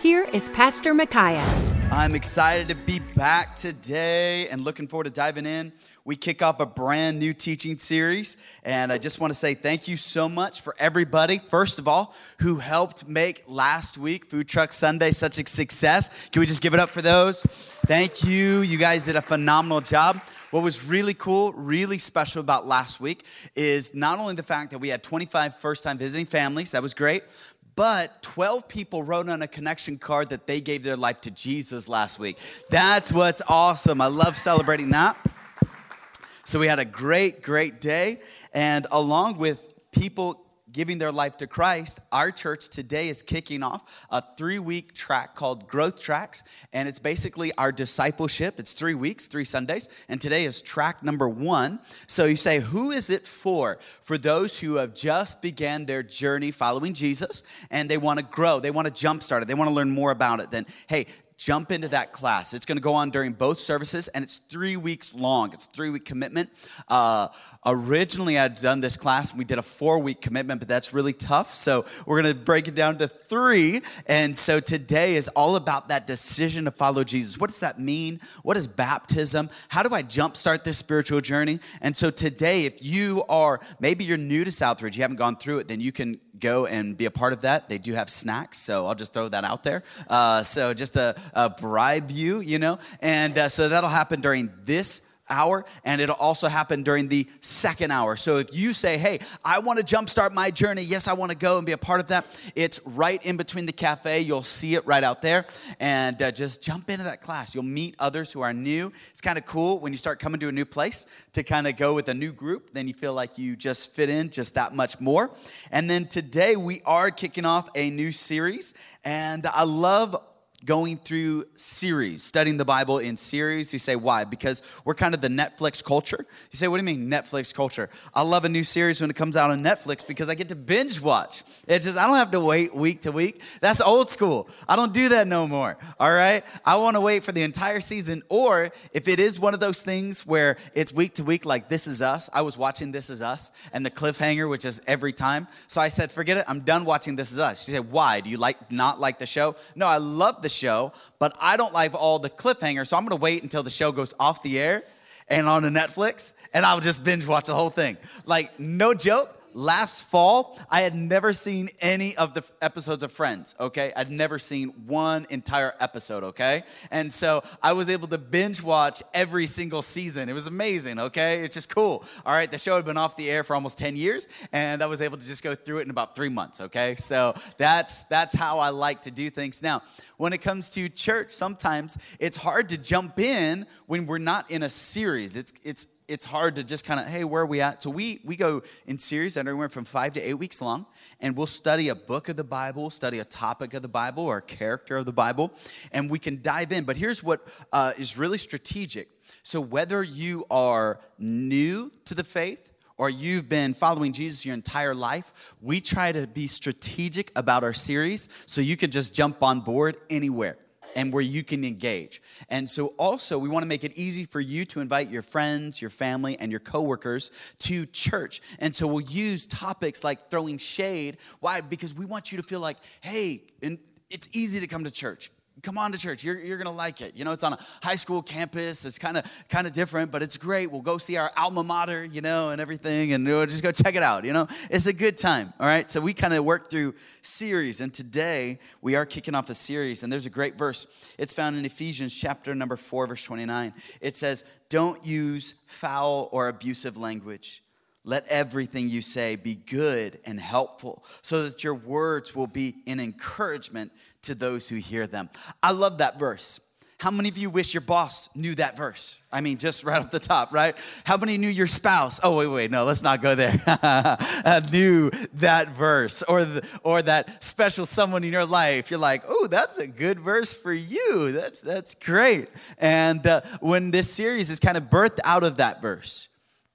here is Pastor Micaiah. I'm excited to be back today and looking forward to diving in. We kick off a brand new teaching series, and I just want to say thank you so much for everybody, first of all, who helped make last week, Food Truck Sunday, such a success. Can we just give it up for those? Thank you. You guys did a phenomenal job. What was really cool, really special about last week is not only the fact that we had 25 first time visiting families, that was great, but 12 people wrote on a connection card that they gave their life to Jesus last week. That's what's awesome. I love celebrating that. So we had a great, great day. And along with people giving their life to Christ, our church today is kicking off a three week track called Growth Tracks. And it's basically our discipleship. It's three weeks, three Sundays. And today is track number one. So you say, who is it for? For those who have just began their journey following Jesus and they want to grow, they want to jumpstart it, they want to learn more about it. Then, hey, jump into that class. It's going to go on during both services, and it's three weeks long. It's a three week commitment. Uh, originally, I'd done this class, and we did a four week commitment, but that's really tough. So we're going to break it down to three. And so today is all about that decision to follow Jesus. What does that mean? What is baptism? How do I jumpstart this spiritual journey? And so today, if you are maybe you're new to Southridge, you haven't gone through it, then you can go and be a part of that. They do have snacks, so I'll just throw that out there. Uh, so just a, a, bribe you, you know, and uh, so that'll happen during this hour and it'll also happen during the second hour. So if you say, "Hey, I want to jumpstart my journey. Yes, I want to go and be a part of that." It's right in between the cafe. You'll see it right out there and uh, just jump into that class. You'll meet others who are new. It's kind of cool when you start coming to a new place to kind of go with a new group, then you feel like you just fit in just that much more. And then today we are kicking off a new series and I love going through series, studying the Bible in series. You say, why? Because we're kind of the Netflix culture. You say, what do you mean Netflix culture? I love a new series when it comes out on Netflix because I get to binge watch. It's just, I don't have to wait week to week. That's old school. I don't do that no more. All right. I want to wait for the entire season. Or if it is one of those things where it's week to week, like This Is Us, I was watching This Is Us and the cliffhanger, which is every time. So I said, forget it. I'm done watching This Is Us. She said, why? Do you like not like the show? No, I love the the show, but I don't like all the cliffhangers. So I'm to wait until the show goes off the air and on the Netflix, and I'll just binge watch the whole thing. Like, no joke last fall, I had never seen any of the episodes of Friends, okay? I'd never seen one entire episode, okay? And so I was able to binge watch every single season. It was amazing, okay? It's just cool. All right, the show had been off the air for almost 10 years, and I was able to just go through it in about three months, okay? So that's that's how I like to do things. Now, when it comes to church, sometimes it's hard to jump in when we're not in a series. It's it's it's hard to just kind of hey where are we at? So we we go in series that anywhere from five to eight weeks long and we'll study a book of the bible study a topic of the bible or a character of the bible and we can dive in. But here's what uh, is really strategic. So whether you are new to the faith or you've been following Jesus your entire life, we try to be strategic about our series so you can just jump on board anywhere and where you can engage. And so also we want to make it easy for you to invite your friends, your family and your coworkers to church. And so we'll use topics like throwing shade. Why? Because we want you to feel like, "Hey, and it's easy to come to church come on to church. You're, you're gonna like it. You know it's on a high school campus. It's kind of kind of different but it's great. We'll go see our alma mater you know and everything and we'll just go check it out you know? It's a good time all right? So we kind of work through series and today we are kicking off a series and there's a great verse. It's found in ephesians chapter number 4 verse 29 it says don't use foul or abusive language let everything you say be good and helpful so that your words will be an encouragement to those who hear them. I love that verse How many of you wish your boss knew that verse? I mean, just right off the top, right? How many knew your spouse? Oh, wait, wait, no, let's not go there. uh, knew that verse or, the, or that special someone in your life. You're like, oh, that's a good verse for you. That's, that's great. And uh, when this series is kind of birthed out of that verse,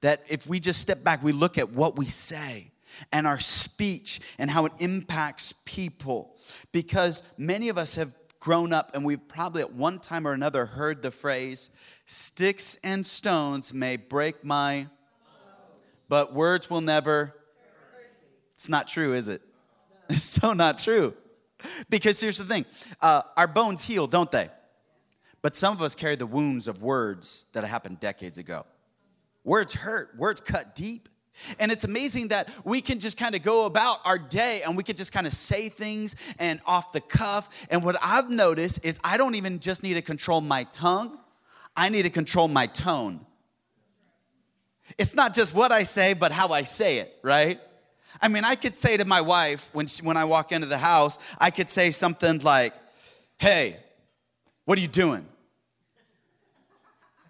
that if we just step back, we look at what we say and our speech and how it impacts people. Because many of us have grown up and we've probably at one time or another heard the phrase, sticks and stones may break my, but words will never. It's not true, is it? It's so not true. Because here's the thing uh, our bones heal, don't they? But some of us carry the wounds of words that happened decades ago. Words hurt, words cut deep. And it's amazing that we can just kind of go about our day and we can just kind of say things and off the cuff. And what I've noticed is I don't even just need to control my tongue, I need to control my tone. It's not just what I say, but how I say it, right? I mean, I could say to my wife when, she, when I walk into the house, I could say something like, Hey, what are you doing?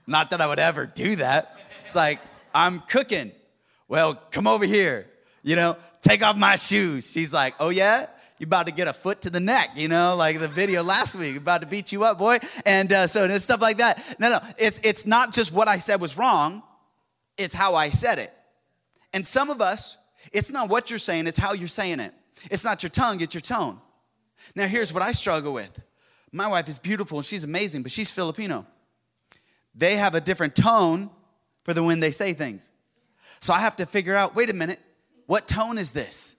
Not that I would ever do that. It's like, I'm cooking. Well, come over here, you know, take off my shoes. She's like, Oh, yeah? You about to get a foot to the neck, you know, like the video last week, about to beat you up, boy. And uh, so and stuff like that. No, no, it's, it's not just what I said was wrong, it's how I said it. And some of us, it's not what you're saying, it's how you're saying it. It's not your tongue, it's your tone. Now, here's what I struggle with my wife is beautiful and she's amazing, but she's Filipino. They have a different tone for the when they say things. So I have to figure out wait a minute, what tone is this?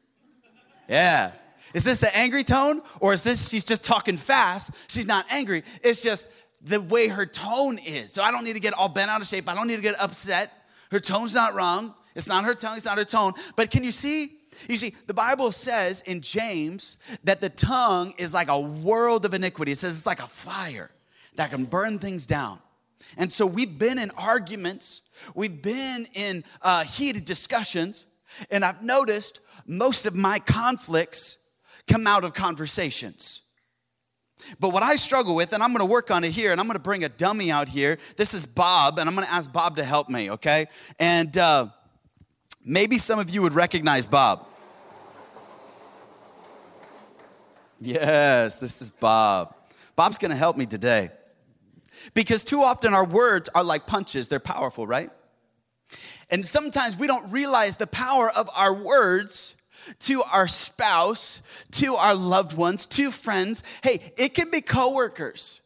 Yeah. Is this the angry tone? Or is this she's just talking fast? She's not angry. It's just the way her tone is. So I don't need to get all bent out of shape. I don't need to get upset. Her tone's not wrong. It's not her tongue, it's not her tone. But can you see? You see, the Bible says in James that the tongue is like a world of iniquity. It says it's like a fire that can burn things down. And so we've been in arguments We've been in uh, heated discussions, and I've noticed most of my conflicts come out of conversations. But what I struggle with, and I'm gonna work on it here, and I'm gonna bring a dummy out here. This is Bob, and I'm gonna ask Bob to help me, okay? And uh, maybe some of you would recognize Bob. Yes, this is Bob. Bob's gonna help me today. Because too often our words are like punches, they're powerful, right? And sometimes we don't realize the power of our words to our spouse, to our loved ones, to friends. Hey, it can be coworkers.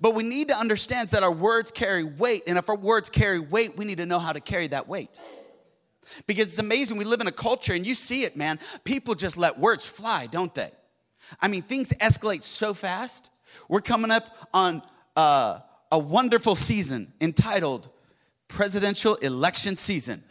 But we need to understand that our words carry weight. And if our words carry weight, we need to know how to carry that weight. Because it's amazing. We live in a culture and you see it, man. People just let words fly, don't they? I mean, things escalate so fast. We're coming up on uh, a wonderful season entitled Presidential Election Season.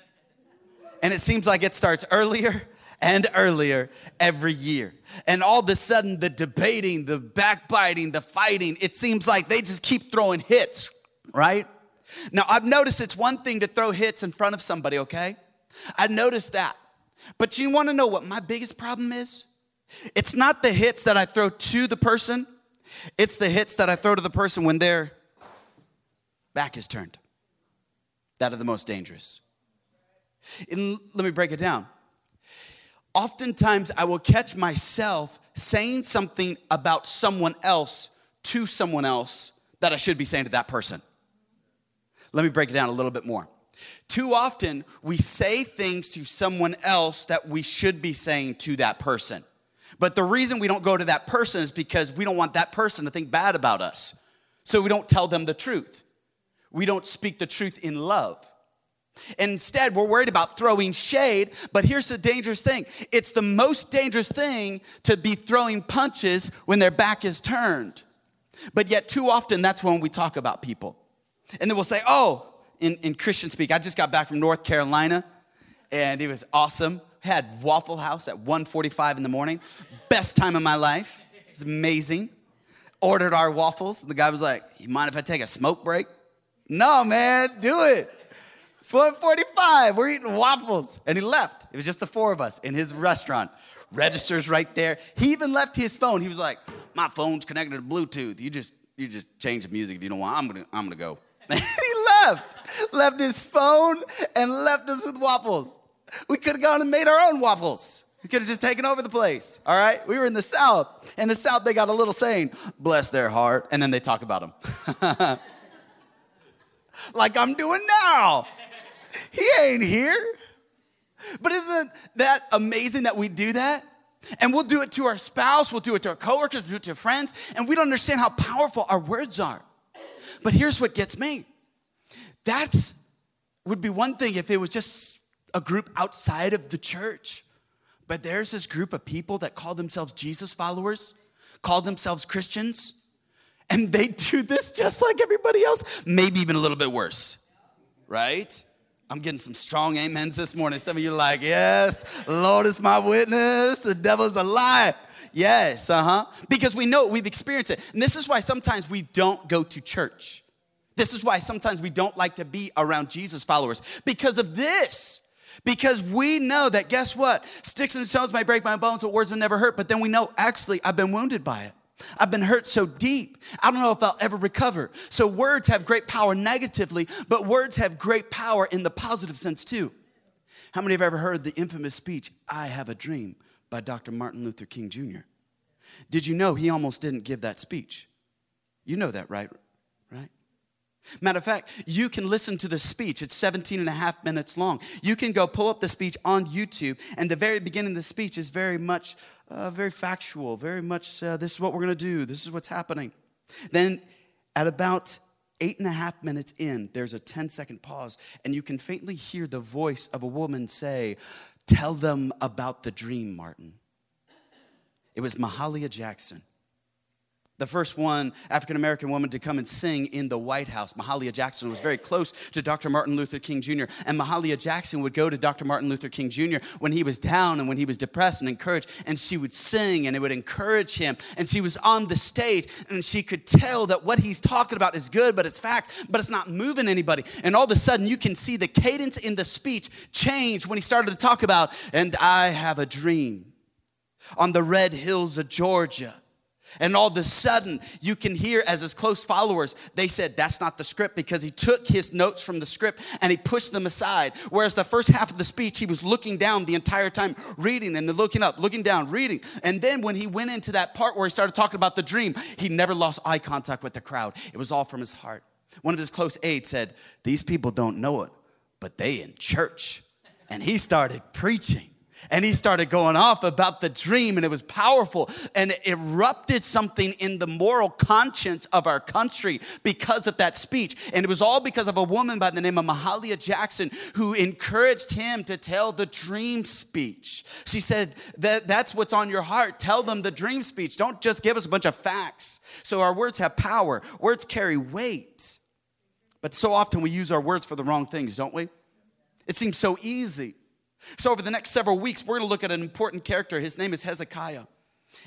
And it seems like it starts earlier and earlier every year. And all of a sudden, the debating, the backbiting, the fighting, it seems like they just keep throwing hits, right? Now, I've noticed it's one thing to throw hits in front of somebody, okay? I noticed that. But you wanna know what my biggest problem is? It's not the hits that I throw to the person, it's the hits that I throw to the person when they're back is turned. That are the most dangerous. And let me break it down. Oftentimes, I will catch myself saying something about someone else to someone else that I should be saying to that person. Let me break it down a little bit more. Too often, we say things to someone else that we should be saying to that person. But the reason we don't go to that person is because we don't want that person to think bad about us. So we don't tell them the truth we don't speak the truth in love. Instead, we're worried about throwing shade, but here's the dangerous thing it's the most dangerous thing to be throwing punches when their back is turned. But yet, too often, that's when we talk about people. And then we'll say, Oh, in, in Christian speak, I just got back from North Carolina and it was awesome. Had Waffle House at 1:45 in the morning. Best time of my life. It's amazing. Ordered our waffles. The guy was like, You mind if I take a smoke break? No, man, do it. It's 145. We're eating waffles. And he left. It was just the four of us in his restaurant. Registers right there. He even left his phone. He was like, My phone's connected to Bluetooth. You just you just change the music if you don't want. I'm gonna, I'm gonna go. he left, left his phone and left us with waffles. We could have gone and made our own waffles. We could have just taken over the place. All right. We were in the South. In the South, they got a little saying, bless their heart. And then they talk about them. like I'm doing now. He ain't here. But isn't that amazing that we do that? And we'll do it to our spouse, we'll do it to our coworkers, we'll do it to friends, and we don't understand how powerful our words are. But here's what gets me. That's would be one thing if it was just a group outside of the church. But there's this group of people that call themselves Jesus followers, call themselves Christians, and they do this just like everybody else, maybe even a little bit worse, right? I'm getting some strong amens this morning. Some of you are like, yes, Lord is my witness. The devil's a lie. Yes, uh huh. Because we know it, we've experienced it. And this is why sometimes we don't go to church. This is why sometimes we don't like to be around Jesus followers because of this. Because we know that, guess what? Sticks and stones might break my bones, but words will never hurt. But then we know, actually, I've been wounded by it. I've been hurt so deep, I don't know if I'll ever recover. So, words have great power negatively, but words have great power in the positive sense too. How many have ever heard the infamous speech, I Have a Dream, by Dr. Martin Luther King Jr.? Did you know he almost didn't give that speech? You know that, right? Right? Matter of fact, you can listen to the speech. It's 17 and a half minutes long. You can go pull up the speech on YouTube, and the very beginning of the speech is very much, uh, very factual, very much, uh, this is what we're gonna do, this is what's happening. Then at about eight and a half minutes in, there's a 10 second pause, and you can faintly hear the voice of a woman say, Tell them about the dream, Martin. It was Mahalia Jackson the first one African American woman to come and sing in the White House. Mahalia Jackson was very close to Dr. Martin Luther King Jr. And Mahalia Jackson would go to Dr. Martin Luther King Jr. when he was down and when he was depressed and encouraged, and she would sing and it would encourage him. And she was on the stage and she could tell that what he's talking about is good, but it's fact, but it's not moving anybody. And all of a sudden, you can see the cadence in the speech change when he started to talk about, and I have a dream on the red hills of Georgia and all of a sudden, you can hear as his close followers, they said, That's not the script because he took his notes from the script and he pushed them aside. Whereas the first half of the speech, he was looking down the entire time, reading and then looking up, looking down, reading. And then when he went into that part where he started talking about the dream, he never lost eye contact with the crowd. It was all from his heart. One of his close aides said, These people don't know it, but they in church. And he started preaching. And he started going off about the dream, and it was powerful and it erupted something in the moral conscience of our country because of that speech. And it was all because of a woman by the name of Mahalia Jackson who encouraged him to tell the dream speech. She said, that, That's what's on your heart. Tell them the dream speech. Don't just give us a bunch of facts. So our words have power, words carry weight. But so often we use our words for the wrong things, don't we? It seems so easy. So, over the next several weeks, we're going to look at an important character. His name is Hezekiah.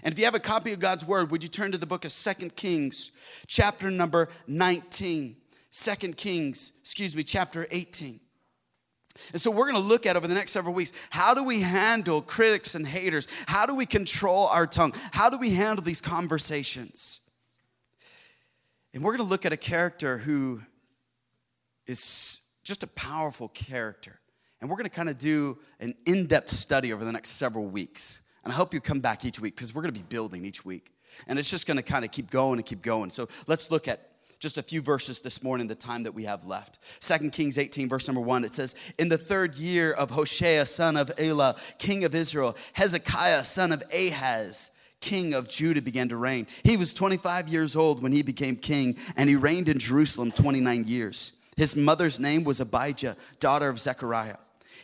And if you have a copy of God's word, would you turn to the book of Second Kings, chapter number 19? 2 Kings, excuse me, chapter 18. And so we're going to look at over the next several weeks how do we handle critics and haters? How do we control our tongue? How do we handle these conversations? And we're going to look at a character who is just a powerful character. And we're going to kind of do an in depth study over the next several weeks. And I hope you come back each week because we're going to be building each week. And it's just going to kind of keep going and keep going. So let's look at just a few verses this morning, the time that we have left. Second Kings 18, verse number 1, it says, In the third year of Hoshea, son of Elah, king of Israel, Hezekiah, son of Ahaz, king of Judah, began to reign. He was 25 years old when he became king, and he reigned in Jerusalem 29 years. His mother's name was Abijah, daughter of Zechariah.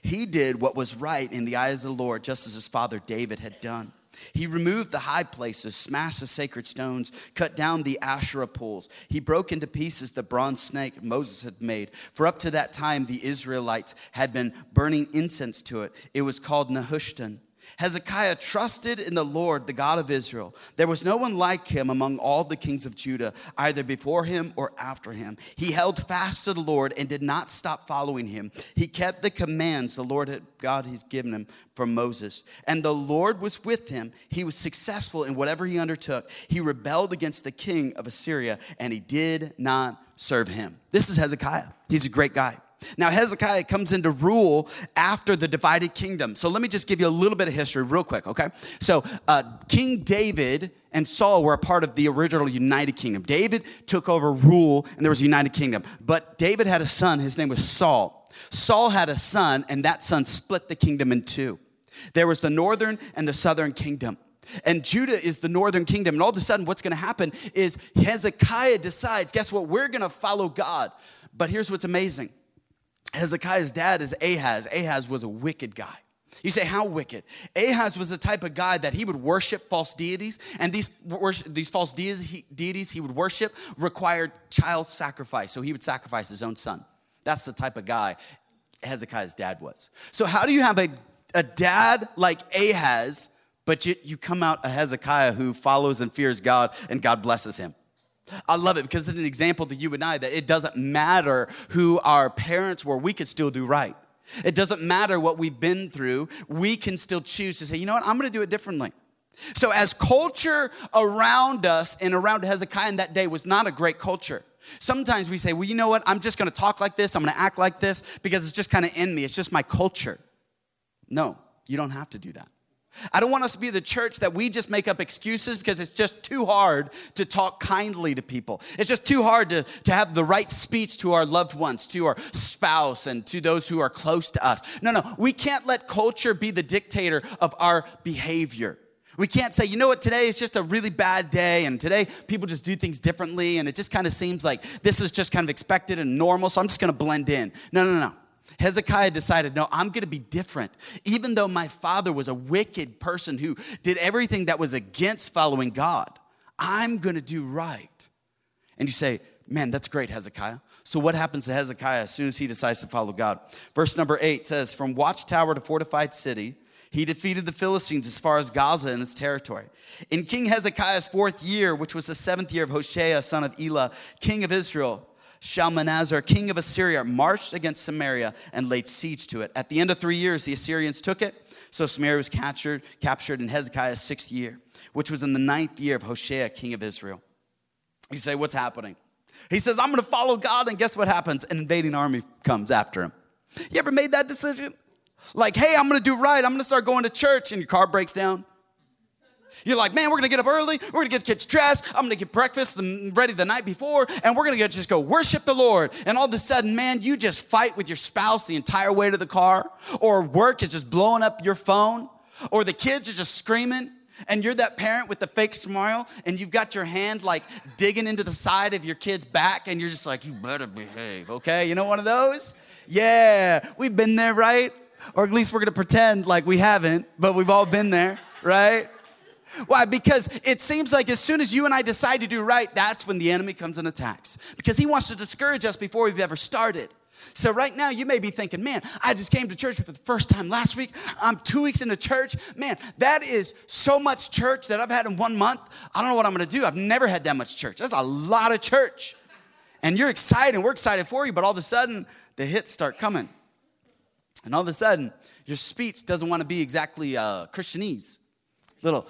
He did what was right in the eyes of the Lord, just as his father David had done. He removed the high places, smashed the sacred stones, cut down the Asherah poles. He broke into pieces the bronze snake Moses had made. For up to that time, the Israelites had been burning incense to it. It was called Nehushtan. Hezekiah trusted in the Lord, the God of Israel. There was no one like him among all the kings of Judah, either before him or after him. He held fast to the Lord and did not stop following him. He kept the commands the Lord had, God has given him from Moses. And the Lord was with him. He was successful in whatever he undertook. He rebelled against the king of Assyria and he did not serve him. This is Hezekiah. He's a great guy. Now, Hezekiah comes into rule after the divided kingdom. So let me just give you a little bit of history, real quick, okay? So, uh, King David and Saul were a part of the original United Kingdom. David took over rule, and there was a United Kingdom. But David had a son, his name was Saul. Saul had a son, and that son split the kingdom in two. There was the northern and the southern kingdom. And Judah is the northern kingdom. And all of a sudden, what's going to happen is Hezekiah decides, guess what? We're going to follow God. But here's what's amazing Hezekiah's dad is Ahaz. Ahaz was a wicked guy. You say, how wicked? Ahaz was the type of guy that he would worship false deities, and these, these false deities he would worship required child sacrifice. So he would sacrifice his own son. That's the type of guy Hezekiah's dad was. So, how do you have a, a dad like Ahaz, but you, you come out a Hezekiah who follows and fears God and God blesses him? I love it because it's an example to you and I that it doesn't matter who our parents were, we could still do right. It doesn't matter what we've been through, we can still choose to say, you know what, I'm gonna do it differently. So, as culture around us and around Hezekiah in that day was not a great culture. Sometimes we say, well, you know what, I'm just gonna talk like this, I'm gonna act like this because it's just kind of in me, it's just my culture. No, you don't have to do that. I don't want us to be the church that we just make up excuses because it's just too hard to talk kindly to people. It's just too hard to, to have the right speech to our loved ones, to our spouse, and to those who are close to us. No, no, we can't let culture be the dictator of our behavior. We can't say, you know what, today is just a really bad day, and today people just do things differently, and it just kind of seems like this is just kind of expected and normal, so I'm just gonna blend in. No, no, no. Hezekiah decided, no, I'm gonna be different. Even though my father was a wicked person who did everything that was against following God, I'm gonna do right. And you say, man, that's great, Hezekiah. So, what happens to Hezekiah as soon as he decides to follow God? Verse number eight says, From watchtower to fortified city, he defeated the Philistines as far as Gaza and its territory. In King Hezekiah's fourth year, which was the seventh year of Hoshea, son of Elah, king of Israel, Shalmaneser, king of Assyria, marched against Samaria and laid siege to it. At the end of three years, the Assyrians took it. So Samaria was captured, captured in Hezekiah's sixth year, which was in the ninth year of Hoshea, king of Israel. You say, what's happening? He says, I'm going to follow God, and guess what happens? An invading army comes after him. You ever made that decision? Like, hey, I'm going to do right. I'm going to start going to church, and your car breaks down. You're like, man, we're gonna get up early, we're gonna get kids dressed, I'm gonna get breakfast ready the night before, and we're gonna just go worship the Lord. And all of a sudden, man, you just fight with your spouse the entire way to the car, or work is just blowing up your phone, or the kids are just screaming. And you're that parent with the fake smile, and you've got your hand like digging into the side of your kid's back, and you're just like, you better behave, okay? You know one of those? Yeah, we've been there, right? Or at least we're gonna pretend like we haven't, but we've all been there, right? Why? Because it seems like as soon as you and I decide to do right, that's when the enemy comes and attacks. Because he wants to discourage us before we've ever started. So, right now, you may be thinking, man, I just came to church for the first time last week. I'm two weeks into church. Man, that is so much church that I've had in one month. I don't know what I'm gonna do. I've never had that much church. That's a lot of church. And you're excited, we're excited for you, but all of a sudden, the hits start coming. And all of a sudden, your speech doesn't wanna be exactly uh, Christianese little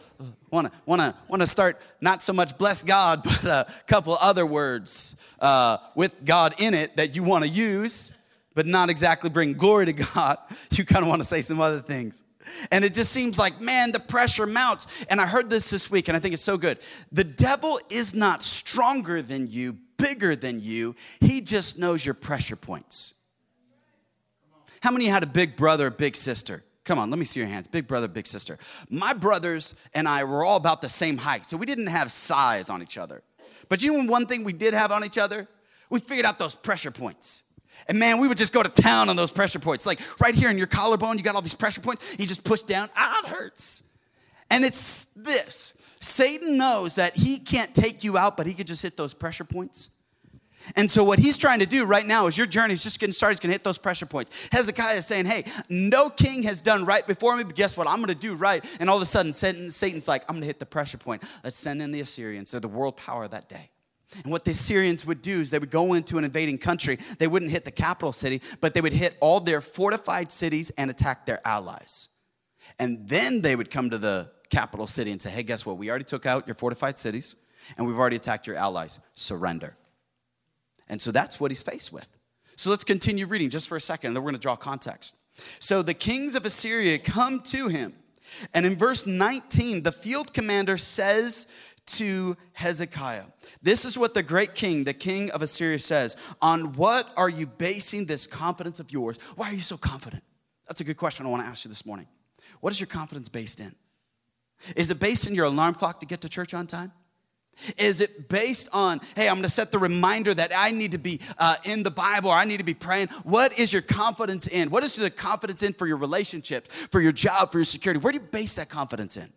want to want to want to start not so much bless God, but a couple other words uh, with God in it that you want to use, but not exactly bring glory to God. You kind of want to say some other things. And it just seems like, man, the pressure mounts. And I heard this this week, and I think it's so good. The devil is not stronger than you, bigger than you. He just knows your pressure points. How many had a big brother, a big sister? Come on, let me see your hands. Big brother, big sister. My brothers and I were all about the same height, so we didn't have size on each other. But you know one thing we did have on each other? We figured out those pressure points. And man, we would just go to town on those pressure points. Like right here in your collarbone, you got all these pressure points. You just push down, ah, it hurts. And it's this Satan knows that he can't take you out, but he could just hit those pressure points. And so, what he's trying to do right now is your journey is just getting started. He's going to hit those pressure points. Hezekiah is saying, Hey, no king has done right before me, but guess what? I'm going to do right. And all of a sudden, Satan's like, I'm going to hit the pressure point. Let's send in the Assyrians. They're the world power that day. And what the Assyrians would do is they would go into an invading country. They wouldn't hit the capital city, but they would hit all their fortified cities and attack their allies. And then they would come to the capital city and say, Hey, guess what? We already took out your fortified cities, and we've already attacked your allies. Surrender. And so that's what he's faced with. So let's continue reading just for a second, and then we're going to draw context. So the kings of Assyria come to him. And in verse 19, the field commander says to Hezekiah, This is what the great king, the king of Assyria, says On what are you basing this confidence of yours? Why are you so confident? That's a good question I want to ask you this morning. What is your confidence based in? Is it based in your alarm clock to get to church on time? Is it based on, hey, I'm gonna set the reminder that I need to be uh, in the Bible or I need to be praying? What is your confidence in? What is the confidence in for your relationships, for your job, for your security? Where do you base that confidence in?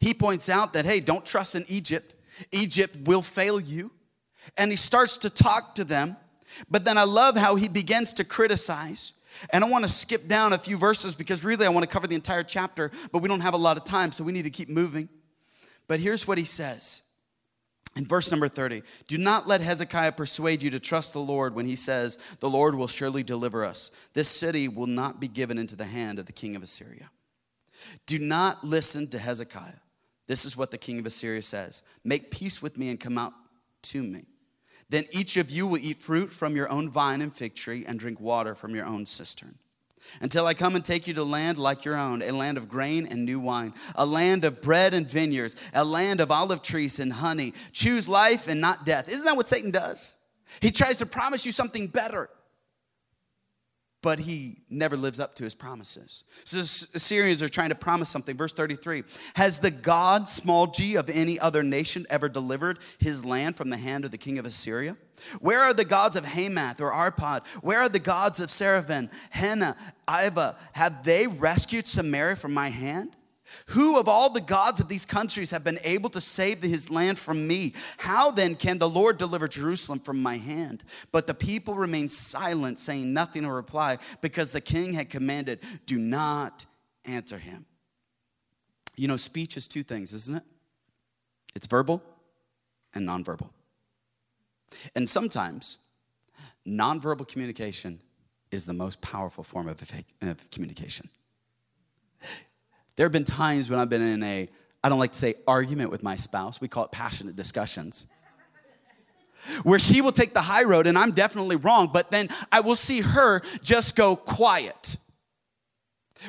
He points out that, hey, don't trust in Egypt. Egypt will fail you. And he starts to talk to them. But then I love how he begins to criticize. And I want to skip down a few verses because really I want to cover the entire chapter, but we don't have a lot of time, so we need to keep moving. But here's what he says in verse number 30 Do not let Hezekiah persuade you to trust the Lord when he says, The Lord will surely deliver us. This city will not be given into the hand of the king of Assyria. Do not listen to Hezekiah. This is what the king of Assyria says Make peace with me and come out to me. Then each of you will eat fruit from your own vine and fig tree and drink water from your own cistern until I come and take you to land like your own, a land of grain and new wine, a land of bread and vineyards, a land of olive trees and honey. Choose life and not death. Isn't that what Satan does? He tries to promise you something better, but he never lives up to his promises. So the Assyrians are trying to promise something. Verse 33 Has the God, small g, of any other nation ever delivered his land from the hand of the king of Assyria? Where are the gods of Hamath or Arpad? Where are the gods of Sepharvaim, Hena, Ivvah? Have they rescued Samaria from my hand? Who of all the gods of these countries have been able to save his land from me? How then can the Lord deliver Jerusalem from my hand? But the people remained silent, saying nothing in reply, because the king had commanded, Do not answer him. You know, speech is two things, isn't it? It's verbal and nonverbal. And sometimes nonverbal communication is the most powerful form of, of communication. There have been times when I've been in a, I don't like to say argument with my spouse, we call it passionate discussions. Where she will take the high road and I'm definitely wrong, but then I will see her just go quiet.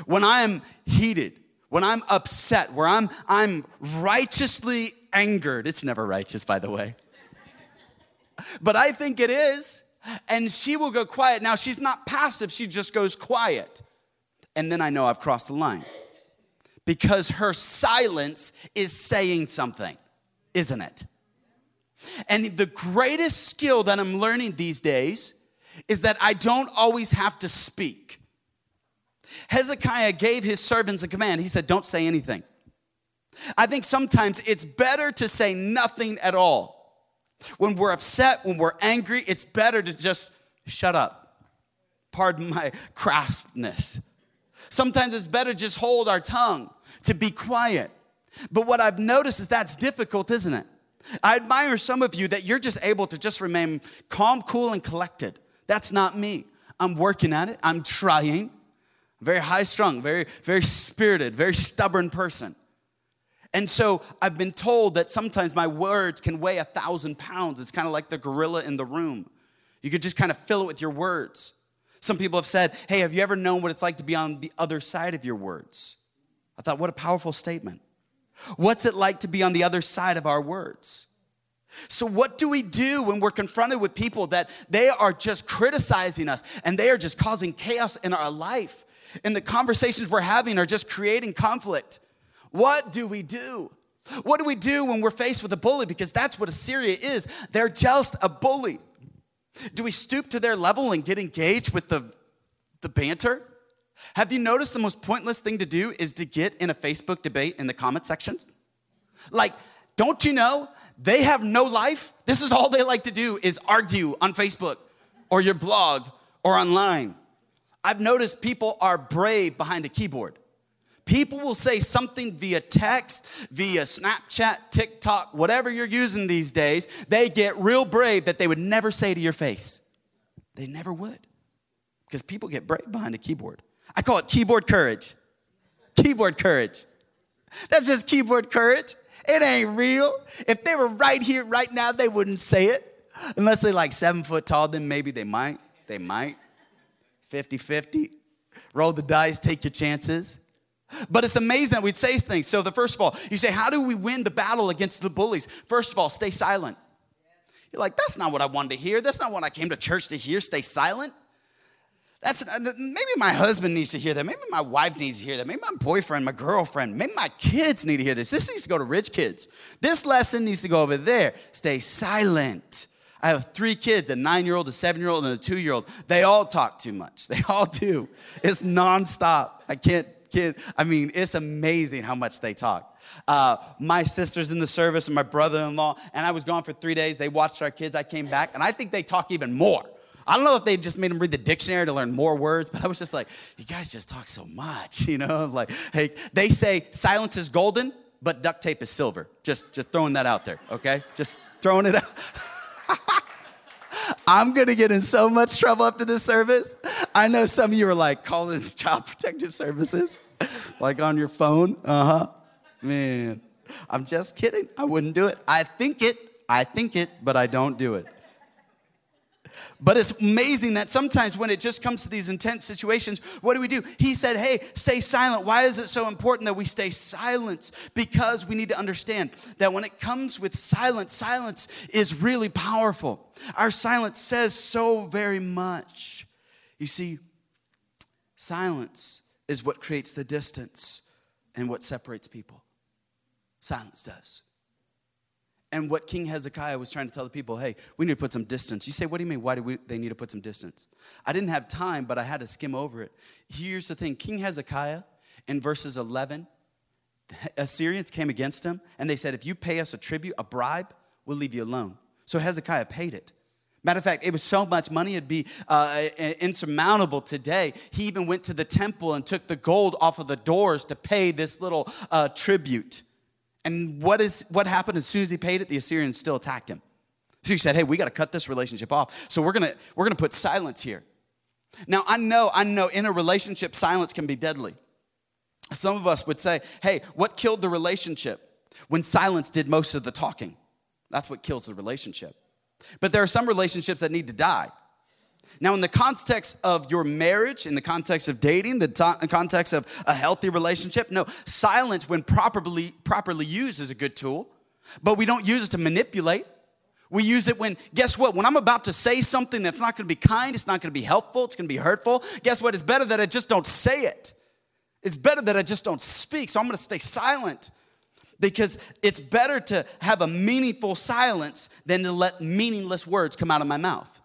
When I am heated, when I'm upset, where I'm, I'm righteously angered, it's never righteous, by the way but I think it is. And she will go quiet. Now, she's not passive, she just goes quiet. And then I know I've crossed the line because her silence is saying something, isn't it? And the greatest skill that I'm learning these days is that I don't always have to speak. Hezekiah gave his servants a command. He said, Don't say anything. I think sometimes it's better to say nothing at all when we're upset, when we're angry, it's better to just shut up. Pardon my crassness. Sometimes it's better just hold our tongue, to be quiet. But what I've noticed is that's difficult, isn't it? I admire some of you that you're just able to just remain calm, cool, and collected. That's not me. I'm working at it. I'm trying. Very high strung, very, very spirited, very stubborn person. And so I've been told that sometimes my words can weigh a thousand pounds. It's kind of like the gorilla in the room. You could just kind of fill it with your words. Some people have said, Hey, have you ever known what it's like to be on the other side of your words? I thought, what a powerful statement. What's it like to be on the other side of our words? So, what do we do when we're confronted with people that they are just criticizing us and they are just causing chaos in our life? And the conversations we're having are just creating conflict. What do we do? What do we do when we're faced with a bully? Because that's what Assyria is. They're just a bully. Do we stoop to their level and get engaged with the, the banter? Have you noticed the most pointless thing to do is to get in a Facebook debate in the comment section? Like, don't you know they have no life. This is all they like to do is argue on Facebook or your blog or online. I've noticed people are brave behind a keyboard. People will say something via text, via Snapchat, TikTok, whatever you're using these days. They get real brave that they would never say to your face. They never would. Because people get brave behind a keyboard. I call it keyboard courage. Keyboard courage. That's just keyboard courage. It ain't real. If they were right here, right now, they wouldn't say it. Unless they're like seven foot tall, then maybe they might. They might. 50 50. Roll the dice, take your chances. But it's amazing that we'd say things. So, the first of all, you say, How do we win the battle against the bullies? First of all, stay silent. You're like, That's not what I wanted to hear. That's not what I came to church to hear. Stay silent. That's uh, maybe my husband needs to hear that. Maybe my wife needs to hear that. Maybe my boyfriend, my girlfriend, maybe my kids need to hear this. This needs to go to rich kids. This lesson needs to go over there. Stay silent. I have three kids a nine year old, a seven year old, and a two year old. They all talk too much. They all do. It's nonstop. I can't, kid. I mean, it's amazing how much they talk. Uh, my sister's in the service and my brother in law, and I was gone for three days. They watched our kids. I came back, and I think they talk even more. I don't know if they just made them read the dictionary to learn more words, but I was just like, you guys just talk so much, you know? Like, hey, they say silence is golden, but duct tape is silver. Just, just throwing that out there, okay? Just throwing it out. I'm gonna get in so much trouble after this service. I know some of you are like calling child protective services, like on your phone. Uh huh. Man, I'm just kidding. I wouldn't do it. I think it, I think it, but I don't do it. But it's amazing that sometimes when it just comes to these intense situations, what do we do? He said, Hey, stay silent. Why is it so important that we stay silent? Because we need to understand that when it comes with silence, silence is really powerful. Our silence says so very much. You see, silence is what creates the distance and what separates people. Silence does. And what King Hezekiah was trying to tell the people, hey, we need to put some distance. You say, what do you mean? Why do we, they need to put some distance? I didn't have time, but I had to skim over it. Here's the thing King Hezekiah, in verses 11, Assyrians came against him, and they said, if you pay us a tribute, a bribe, we'll leave you alone. So Hezekiah paid it. Matter of fact, it was so much money, it'd be uh, insurmountable today. He even went to the temple and took the gold off of the doors to pay this little uh, tribute. And what, is, what happened as soon as he paid it? The Assyrians still attacked him. So he said, hey, we got to cut this relationship off. So we're going to we're to put silence here. Now, I know, I know in a relationship, silence can be deadly. Some of us would say, hey, what killed the relationship? When silence did most of the talking. That's what kills the relationship. But there are some relationships that need to die. Now, in the context of your marriage, in the context of dating, the context of a healthy relationship, no, silence, when properly, properly used, is a good tool, but we don't use it to manipulate. We use it when, guess what? When I'm about to say something that's not gonna be kind, it's not gonna be helpful, it's gonna be hurtful, guess what? It's better that I just don't say it. It's better that I just don't speak, so I'm gonna stay silent because it's better to have a meaningful silence than to let meaningless words come out of my mouth.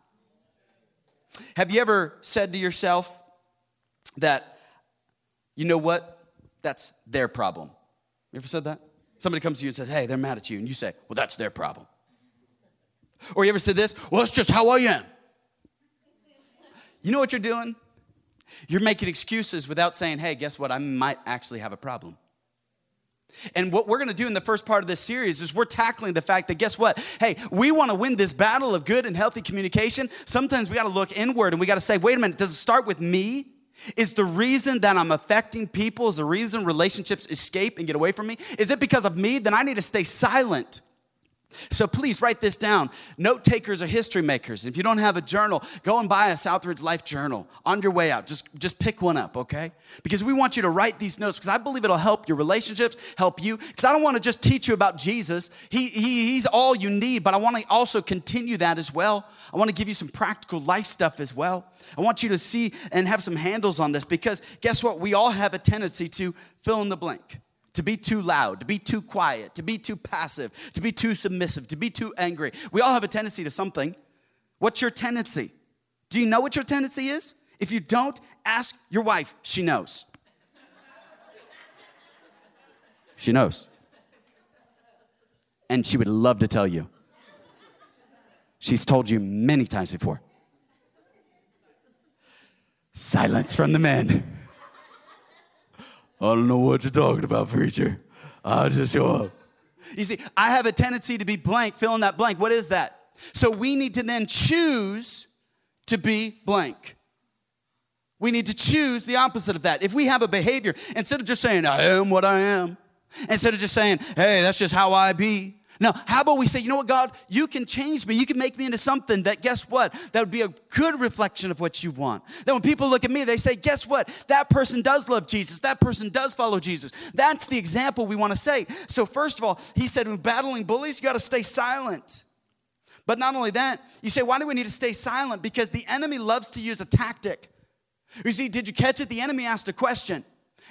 Have you ever said to yourself that, you know what? That's their problem. You ever said that? Somebody comes to you and says, hey, they're mad at you. And you say, well, that's their problem. Or you ever said this? Well, that's just how I am. You know what you're doing? You're making excuses without saying, hey, guess what? I might actually have a problem. And what we're going to do in the first part of this series is we're tackling the fact that guess what? Hey, we want to win this battle of good and healthy communication. Sometimes we got to look inward and we got to say, wait a minute, does it start with me? Is the reason that I'm affecting people, is the reason relationships escape and get away from me? Is it because of me? Then I need to stay silent. So please write this down. Note takers are history makers. If you don't have a journal, go and buy a Southridge Life Journal on your way out. Just, just pick one up, okay? Because we want you to write these notes because I believe it'll help your relationships, help you. Because I don't want to just teach you about Jesus. He, he, he's all you need, but I want to also continue that as well. I want to give you some practical life stuff as well. I want you to see and have some handles on this because guess what? We all have a tendency to fill in the blank to be too loud, to be too quiet, to be too passive, to be too submissive, to be too angry. We all have a tendency to something. What's your tendency? Do you know what your tendency is? If you don't, ask your wife. She knows. She knows. and she would love to tell you. She's told you many times before. Silence from the men. I don't know what you're talking about, preacher. I'll just show up. You see, I have a tendency to be blank, fill in that blank. What is that? So we need to then choose to be blank. We need to choose the opposite of that. If we have a behavior, instead of just saying, I am what I am, instead of just saying, hey, that's just how I be, now, how about we say, you know what, God, you can change me. You can make me into something that, guess what? That would be a good reflection of what you want. That when people look at me, they say, guess what? That person does love Jesus. That person does follow Jesus. That's the example we want to say. So, first of all, he said, when battling bullies, you got to stay silent. But not only that, you say, why do we need to stay silent? Because the enemy loves to use a tactic. You see, did you catch it? The enemy asked a question.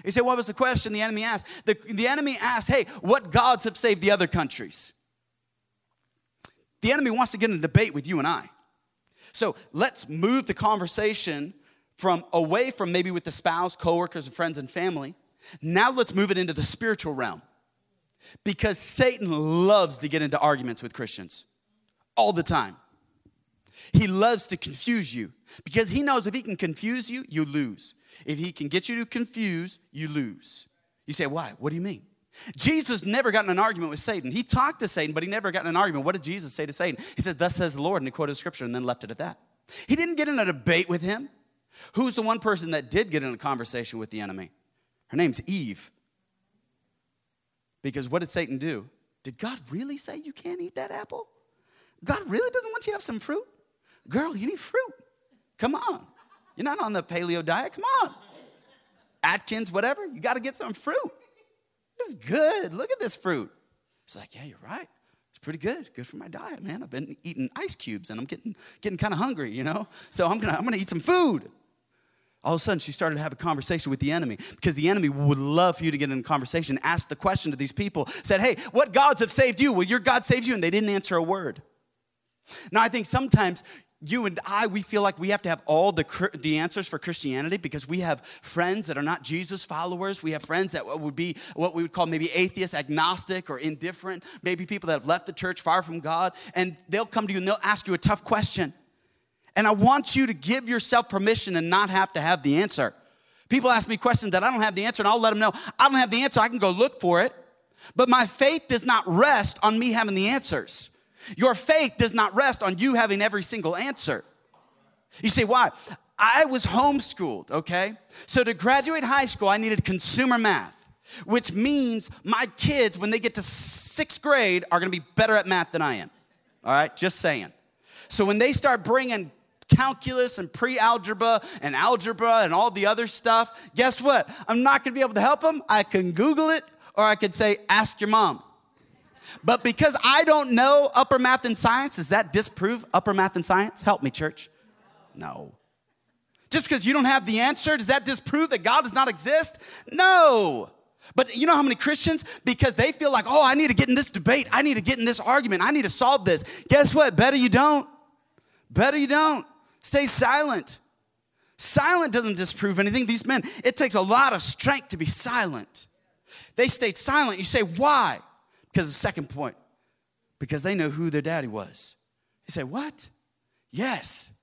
He said, What was the question the enemy asked? The, the enemy asked, Hey, what gods have saved the other countries? The enemy wants to get in a debate with you and I. So let's move the conversation from away from maybe with the spouse, coworkers, and friends and family. Now let's move it into the spiritual realm. Because Satan loves to get into arguments with Christians all the time. He loves to confuse you because he knows if he can confuse you, you lose. If he can get you to confuse, you lose. You say, why? What do you mean? Jesus never got in an argument with Satan. He talked to Satan, but he never got in an argument. What did Jesus say to Satan? He said, Thus says the Lord, and he quoted scripture and then left it at that. He didn't get in a debate with him. Who's the one person that did get in a conversation with the enemy? Her name's Eve. Because what did Satan do? Did God really say you can't eat that apple? God really doesn't want you to have some fruit? Girl, you need fruit. Come on. You're not on the paleo diet. Come on. Atkins, whatever. You got to get some fruit. This is good. Look at this fruit. He's like, Yeah, you're right. It's pretty good. Good for my diet, man. I've been eating ice cubes and I'm getting, getting kind of hungry, you know? So I'm gonna, I'm gonna eat some food. All of a sudden, she started to have a conversation with the enemy because the enemy would love for you to get in a conversation, ask the question to these people, said, Hey, what gods have saved you? Well, your God saves you. And they didn't answer a word. Now, I think sometimes you and I, we feel like we have to have all the, the answers for Christianity because we have friends that are not Jesus followers. We have friends that would be what we would call maybe atheist, agnostic, or indifferent. Maybe people that have left the church far from God. And they'll come to you and they'll ask you a tough question. And I want you to give yourself permission and not have to have the answer. People ask me questions that I don't have the answer, and I'll let them know I don't have the answer. I can go look for it. But my faith does not rest on me having the answers. Your faith does not rest on you having every single answer. You say, why? I was homeschooled, okay? So to graduate high school, I needed consumer math, which means my kids, when they get to sixth grade, are gonna be better at math than I am. All right, just saying. So when they start bringing calculus and pre algebra and algebra and all the other stuff, guess what? I'm not gonna be able to help them. I can Google it or I could say, ask your mom. But because I don't know upper math and science, does that disprove upper math and science? Help me, church. No. Just because you don't have the answer, does that disprove that God does not exist? No. But you know how many Christians, because they feel like, oh, I need to get in this debate, I need to get in this argument, I need to solve this. Guess what? Better you don't. Better you don't. Stay silent. Silent doesn't disprove anything. These men, it takes a lot of strength to be silent. They stayed silent. You say, why? Because the second point, because they know who their daddy was. You say, What? Yes.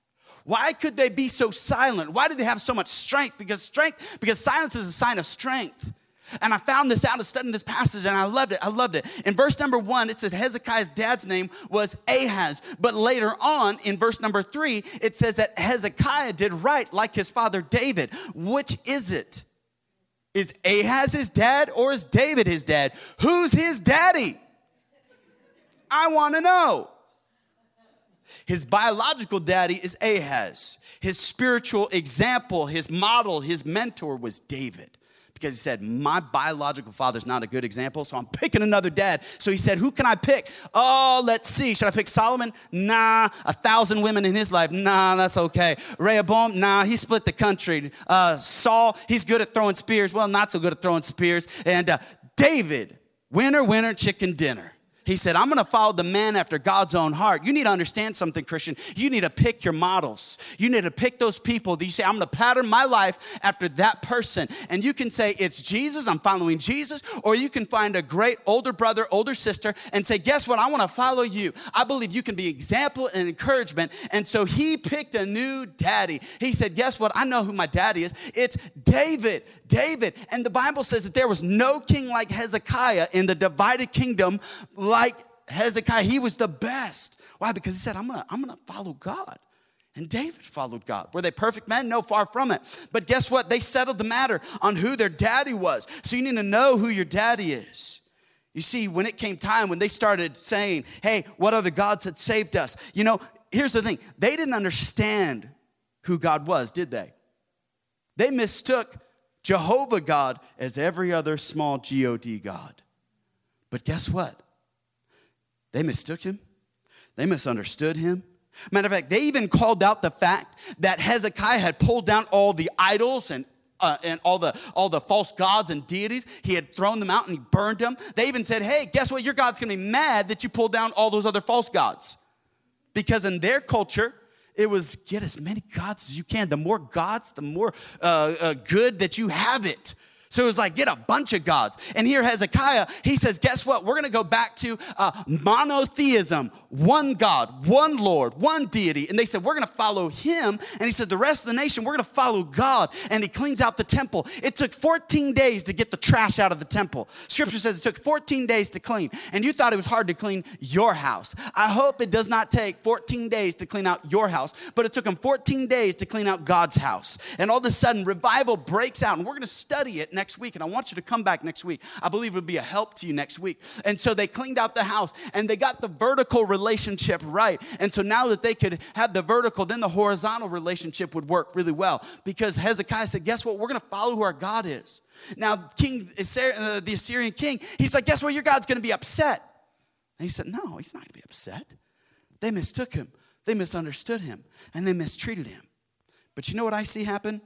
Why could they be so silent? Why did they have so much strength? Because strength, because silence is a sign of strength. And I found this out of studying this passage and I loved it. I loved it. In verse number one, it says Hezekiah's dad's name was Ahaz. But later on, in verse number three, it says that Hezekiah did right like his father David. Which is it? Is Ahaz his dad or is David his dad? Who's his daddy? I want to know. His biological daddy is Ahaz. His spiritual example, his model, his mentor was David because he said, My biological father's not a good example, so I'm picking another dad. So he said, Who can I pick? Oh, let's see. Should I pick Solomon? Nah. A thousand women in his life? Nah, that's okay. Rehoboam? Nah, he split the country. Uh, Saul, he's good at throwing spears. Well, not so good at throwing spears. And uh, David, winner, winner, chicken dinner. He said, I'm gonna follow the man after God's own heart. You need to understand something, Christian. You need to pick your models. You need to pick those people that you say, I'm gonna pattern my life after that person. And you can say, It's Jesus, I'm following Jesus. Or you can find a great older brother, older sister, and say, Guess what? I wanna follow you. I believe you can be example and encouragement. And so he picked a new daddy. He said, Guess what? I know who my daddy is. It's David. David. And the Bible says that there was no king like Hezekiah in the divided kingdom like Hezekiah. He was the best. Why? Because he said, I'm gonna, I'm gonna follow God. And David followed God. Were they perfect men? No, far from it. But guess what? They settled the matter on who their daddy was. So you need to know who your daddy is. You see, when it came time, when they started saying, hey, what other gods had saved us? You know, here's the thing they didn't understand who God was, did they? They mistook Jehovah God as every other small God God. But guess what? They mistook him, they misunderstood him. Matter of fact, they even called out the fact that Hezekiah had pulled down all the idols and uh, and all the all the false gods and deities. He had thrown them out and he burned them. They even said, "Hey, guess what? Your God's going to be mad that you pulled down all those other false gods," because in their culture, it was get as many gods as you can. The more gods, the more uh, uh, good that you have it. So it was like, get a bunch of gods. And here, Hezekiah, he says, guess what? We're going to go back to uh, monotheism one God, one Lord, one deity. And they said, we're going to follow him. And he said, the rest of the nation, we're going to follow God. And he cleans out the temple. It took 14 days to get the trash out of the temple. Scripture says it took 14 days to clean. And you thought it was hard to clean your house. I hope it does not take 14 days to clean out your house, but it took him 14 days to clean out God's house. And all of a sudden, revival breaks out. And we're going to study it next next week, and I want you to come back next week. I believe it would be a help to you next week. And so they cleaned out the house and they got the vertical relationship right. And so now that they could have the vertical, then the horizontal relationship would work really well because Hezekiah said, Guess what? We're going to follow who our God is. Now, King uh, the Assyrian king, he's like, Guess what? Your God's going to be upset. And he said, No, he's not going to be upset. They mistook him, they misunderstood him, and they mistreated him. But you know what I see happen?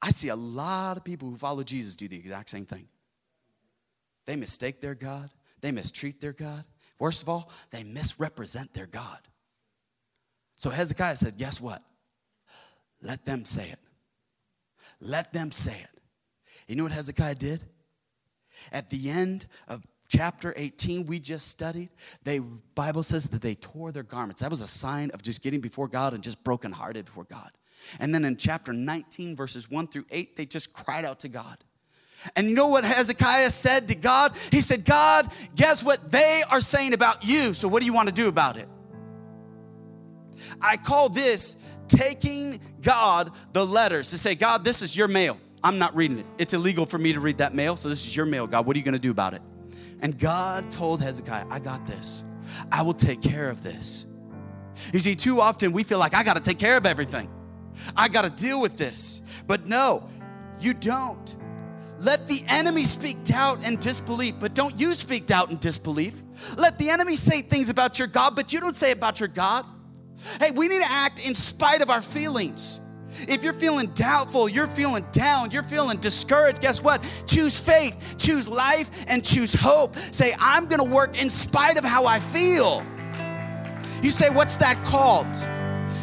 I see a lot of people who follow Jesus do the exact same thing. They mistake their God, they mistreat their God. Worst of all, they misrepresent their God. So Hezekiah said, Guess what? Let them say it. Let them say it. You know what Hezekiah did? At the end of chapter 18 we just studied they bible says that they tore their garments that was a sign of just getting before god and just brokenhearted before god and then in chapter 19, verses 1 through 8, they just cried out to God. And you know what Hezekiah said to God? He said, God, guess what they are saying about you? So what do you want to do about it? I call this taking God the letters to say, God, this is your mail. I'm not reading it. It's illegal for me to read that mail, so this is your mail, God. What are you going to do about it? And God told Hezekiah, I got this. I will take care of this. You see, too often we feel like I got to take care of everything. I got to deal with this. But no, you don't. Let the enemy speak doubt and disbelief, but don't you speak doubt and disbelief. Let the enemy say things about your God, but you don't say about your God. Hey, we need to act in spite of our feelings. If you're feeling doubtful, you're feeling down, you're feeling discouraged, guess what? Choose faith, choose life, and choose hope. Say, I'm gonna work in spite of how I feel. You say, what's that called?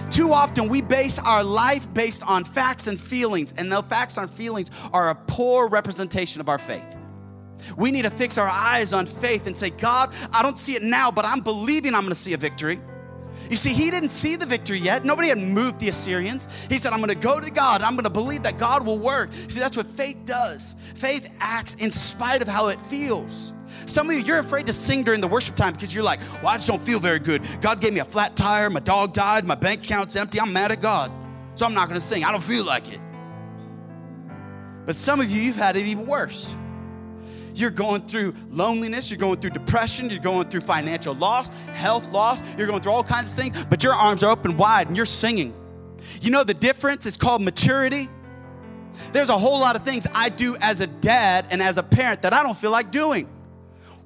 Too often we base our life based on facts and feelings, and the facts and feelings are a poor representation of our faith. We need to fix our eyes on faith and say, God, I don't see it now, but I'm believing I'm gonna see a victory. You see, he didn't see the victory yet. Nobody had moved the Assyrians. He said, I'm gonna go to God. I'm gonna believe that God will work. See, that's what faith does. Faith acts in spite of how it feels. Some of you, you're afraid to sing during the worship time because you're like, well, I just don't feel very good. God gave me a flat tire, my dog died, my bank account's empty, I'm mad at God. So I'm not gonna sing. I don't feel like it. But some of you, you've had it even worse. You're going through loneliness, you're going through depression, you're going through financial loss, health loss, you're going through all kinds of things, but your arms are open wide and you're singing. You know the difference? It's called maturity. There's a whole lot of things I do as a dad and as a parent that I don't feel like doing.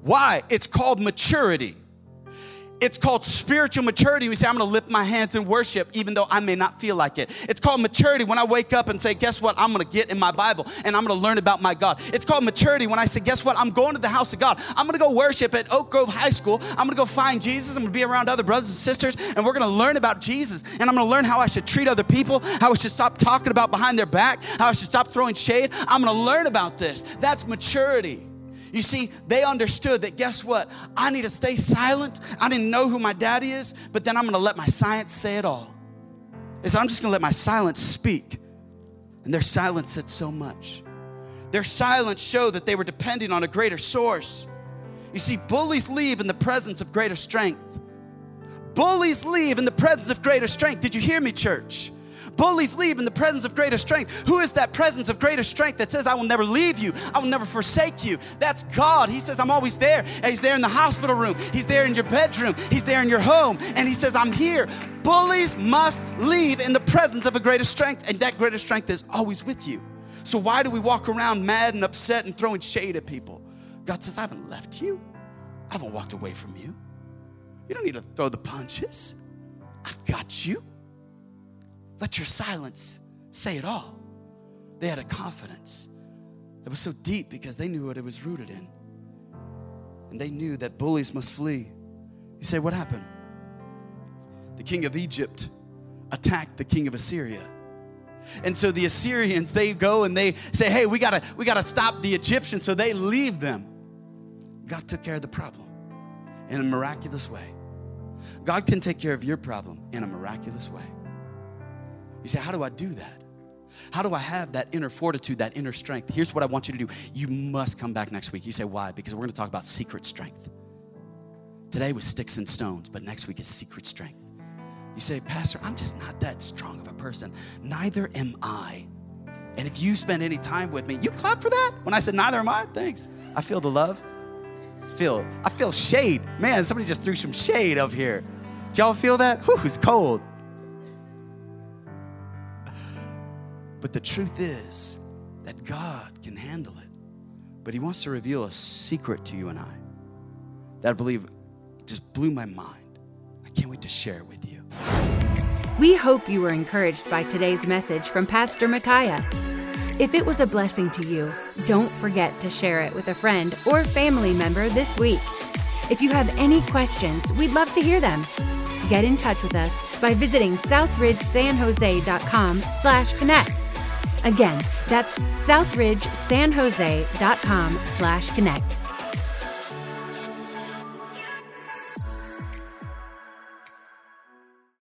Why? It's called maturity. It's called spiritual maturity. We say, I'm going to lift my hands in worship, even though I may not feel like it. It's called maturity when I wake up and say, Guess what? I'm going to get in my Bible and I'm going to learn about my God. It's called maturity when I say, Guess what? I'm going to the house of God. I'm going to go worship at Oak Grove High School. I'm going to go find Jesus. I'm going to be around other brothers and sisters, and we're going to learn about Jesus. And I'm going to learn how I should treat other people, how I should stop talking about behind their back, how I should stop throwing shade. I'm going to learn about this. That's maturity. You see, they understood that guess what? I need to stay silent. I didn't know who my daddy is, but then I'm gonna let my science say it all. Is I'm just gonna let my silence speak. And their silence said so much. Their silence showed that they were depending on a greater source. You see, bullies leave in the presence of greater strength. Bullies leave in the presence of greater strength. Did you hear me, church? Bullies leave in the presence of greater strength. Who is that presence of greater strength that says, I will never leave you, I will never forsake you? That's God. He says, I'm always there. And He's there in the hospital room, He's there in your bedroom, He's there in your home, and He says, I'm here. Bullies must leave in the presence of a greater strength, and that greater strength is always with you. So, why do we walk around mad and upset and throwing shade at people? God says, I haven't left you, I haven't walked away from you. You don't need to throw the punches. I've got you. Let your silence say it all. They had a confidence that was so deep because they knew what it was rooted in. And they knew that bullies must flee. You say, what happened? The king of Egypt attacked the king of Assyria. And so the Assyrians, they go and they say, hey, we gotta, we gotta stop the Egyptians. So they leave them. God took care of the problem in a miraculous way. God can take care of your problem in a miraculous way. You say, How do I do that? How do I have that inner fortitude, that inner strength? Here's what I want you to do. You must come back next week. You say, Why? Because we're going to talk about secret strength. Today was sticks and stones, but next week is secret strength. You say, Pastor, I'm just not that strong of a person. Neither am I. And if you spend any time with me, you clap for that? When I said, Neither am I, thanks. I feel the love. Feel, I feel shade. Man, somebody just threw some shade up here. Y'all feel that? Whew, it's cold. But the truth is that God can handle it. But He wants to reveal a secret to you and I that I believe just blew my mind. I can't wait to share it with you. We hope you were encouraged by today's message from Pastor Micaiah. If it was a blessing to you, don't forget to share it with a friend or family member this week. If you have any questions, we'd love to hear them. Get in touch with us by visiting southridgesanjose.com slash connect. Again, that's southridgesanjose.com slash connect.